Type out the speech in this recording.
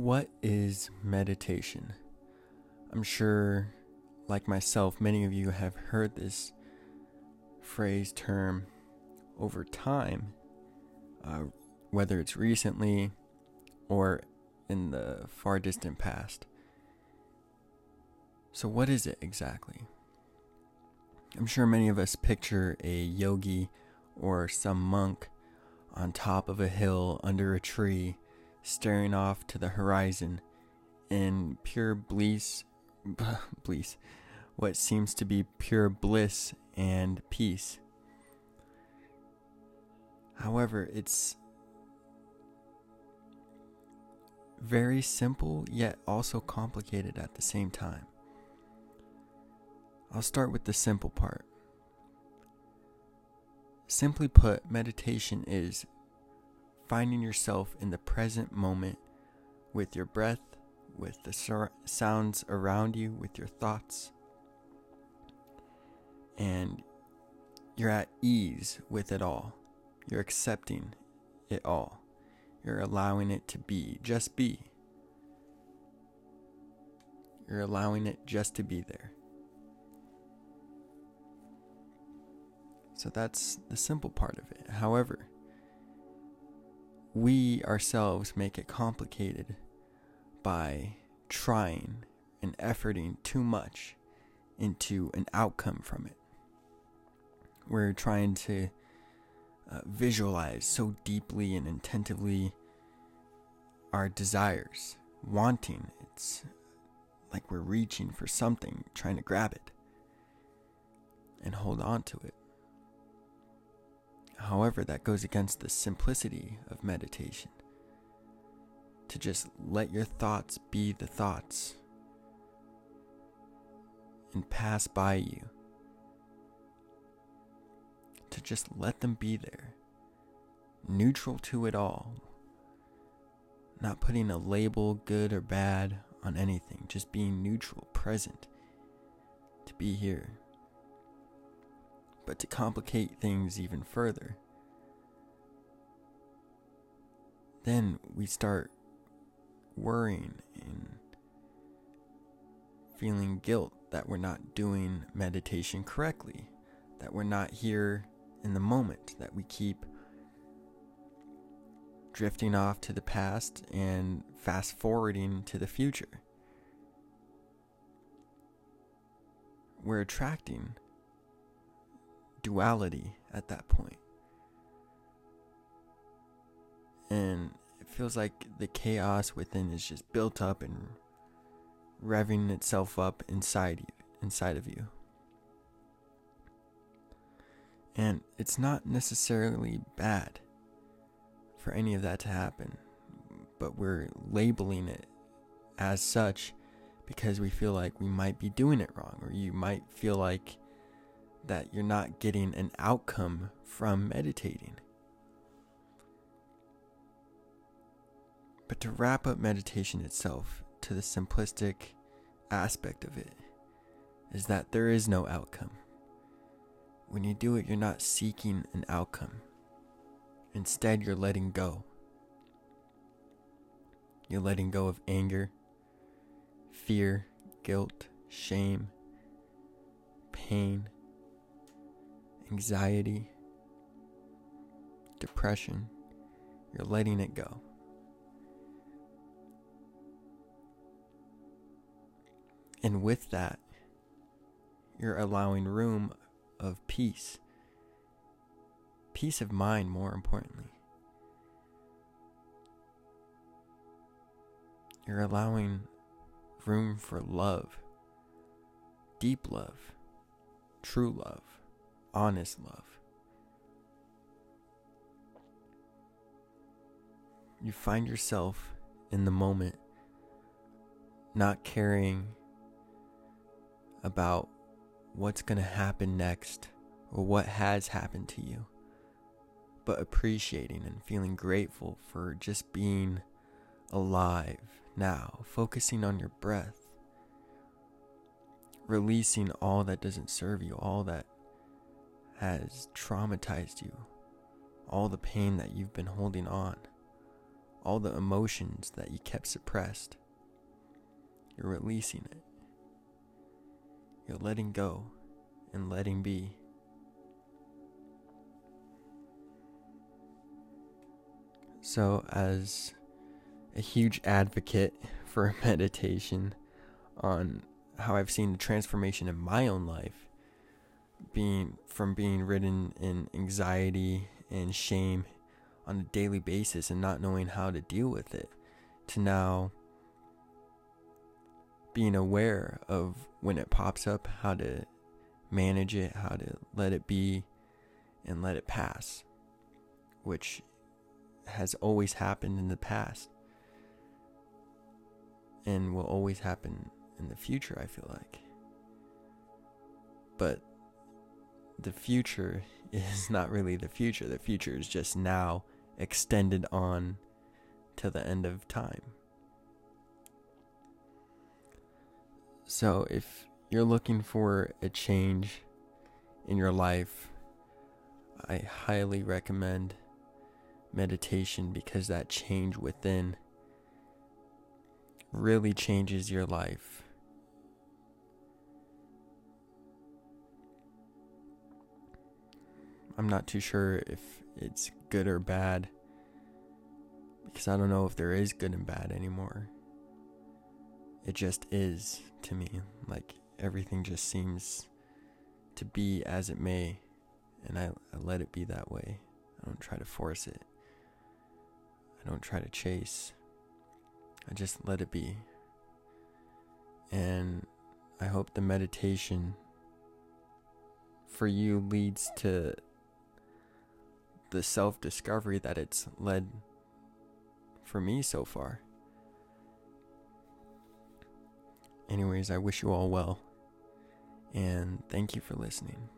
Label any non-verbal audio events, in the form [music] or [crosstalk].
What is meditation? I'm sure, like myself, many of you have heard this phrase term over time, uh, whether it's recently or in the far distant past. So, what is it exactly? I'm sure many of us picture a yogi or some monk on top of a hill under a tree, staring off to the horizon in pure bliss, [laughs] bliss, what seems to be pure bliss and peace. However, it's very simple yet also complicated at the same time. I'll start with the simple part. Simply put, meditation is finding yourself in the present moment with your breath, with the sur- sounds around you, with your thoughts. And you're at ease with it all. You're accepting it all. You're allowing it to be, just be. You're allowing it just to be there. So that's the simple part of it. However, we ourselves make it complicated by trying and efforting too much into an outcome from it. We're trying to uh, visualize so deeply and intentively our desires, wanting. It's like we're reaching for something, trying to grab it and hold on to it. However, that goes against the simplicity of meditation. To just let your thoughts be the thoughts and pass by you. To just let them be there, neutral to it all. Not putting a label, good or bad, on anything, just being neutral, present, to be here. But to complicate things even further, then we start worrying and feeling guilt that we're not doing meditation correctly, that we're not here in the moment, that we keep drifting off to the past and fast forwarding to the future. We're attracting duality at that point. And it feels like the chaos within is just built up and revving itself up inside you, inside of you. And it's not necessarily bad for any of that to happen, but we're labeling it as such because we feel like we might be doing it wrong, or you might feel like that you're not getting an outcome from meditating. But to wrap up meditation itself to the simplistic aspect of it is that there is no outcome. When you do it, you're not seeking an outcome. Instead, you're letting go. You're letting go of anger, fear, guilt, shame, pain, anxiety, depression. You're letting it go. And with that, you're allowing room of peace. Peace of mind, more importantly. You're allowing room for love, deep love, true love, honest love. You find yourself in the moment not caring about what's going to happen next or what has happened to you, but appreciating and feeling grateful for just being alive now, focusing on your breath, releasing all that doesn't serve you, all that has traumatized you, all the pain that you've been holding on, all the emotions that you kept suppressed. You're releasing it. You're letting go and letting be. So, as a huge advocate for [laughs] meditation on how I've seen the transformation in my own life, being from being ridden in anxiety and shame on a daily basis and not knowing how to deal with it, to now being aware of when it pops up, how to manage it, how to let it be, and let it pass, which has always happened in the past and will always happen in the future, I feel like. But the future [laughs] is not really the future. The future is just now extended on to the end of time. So if you're looking for a change in your life, I highly recommend meditation because that change within really changes your life. I'm not too sure if it's good or bad because I don't know if there is good and bad anymore. It just is to me. Like everything just seems to be as it may, and I, I let it be that way. I don't try to force it. I don't try to chase. I just let it be. And I hope the meditation for you leads to the self discovery that it's led for me so far. Anyways, I wish you all well, and thank you for listening.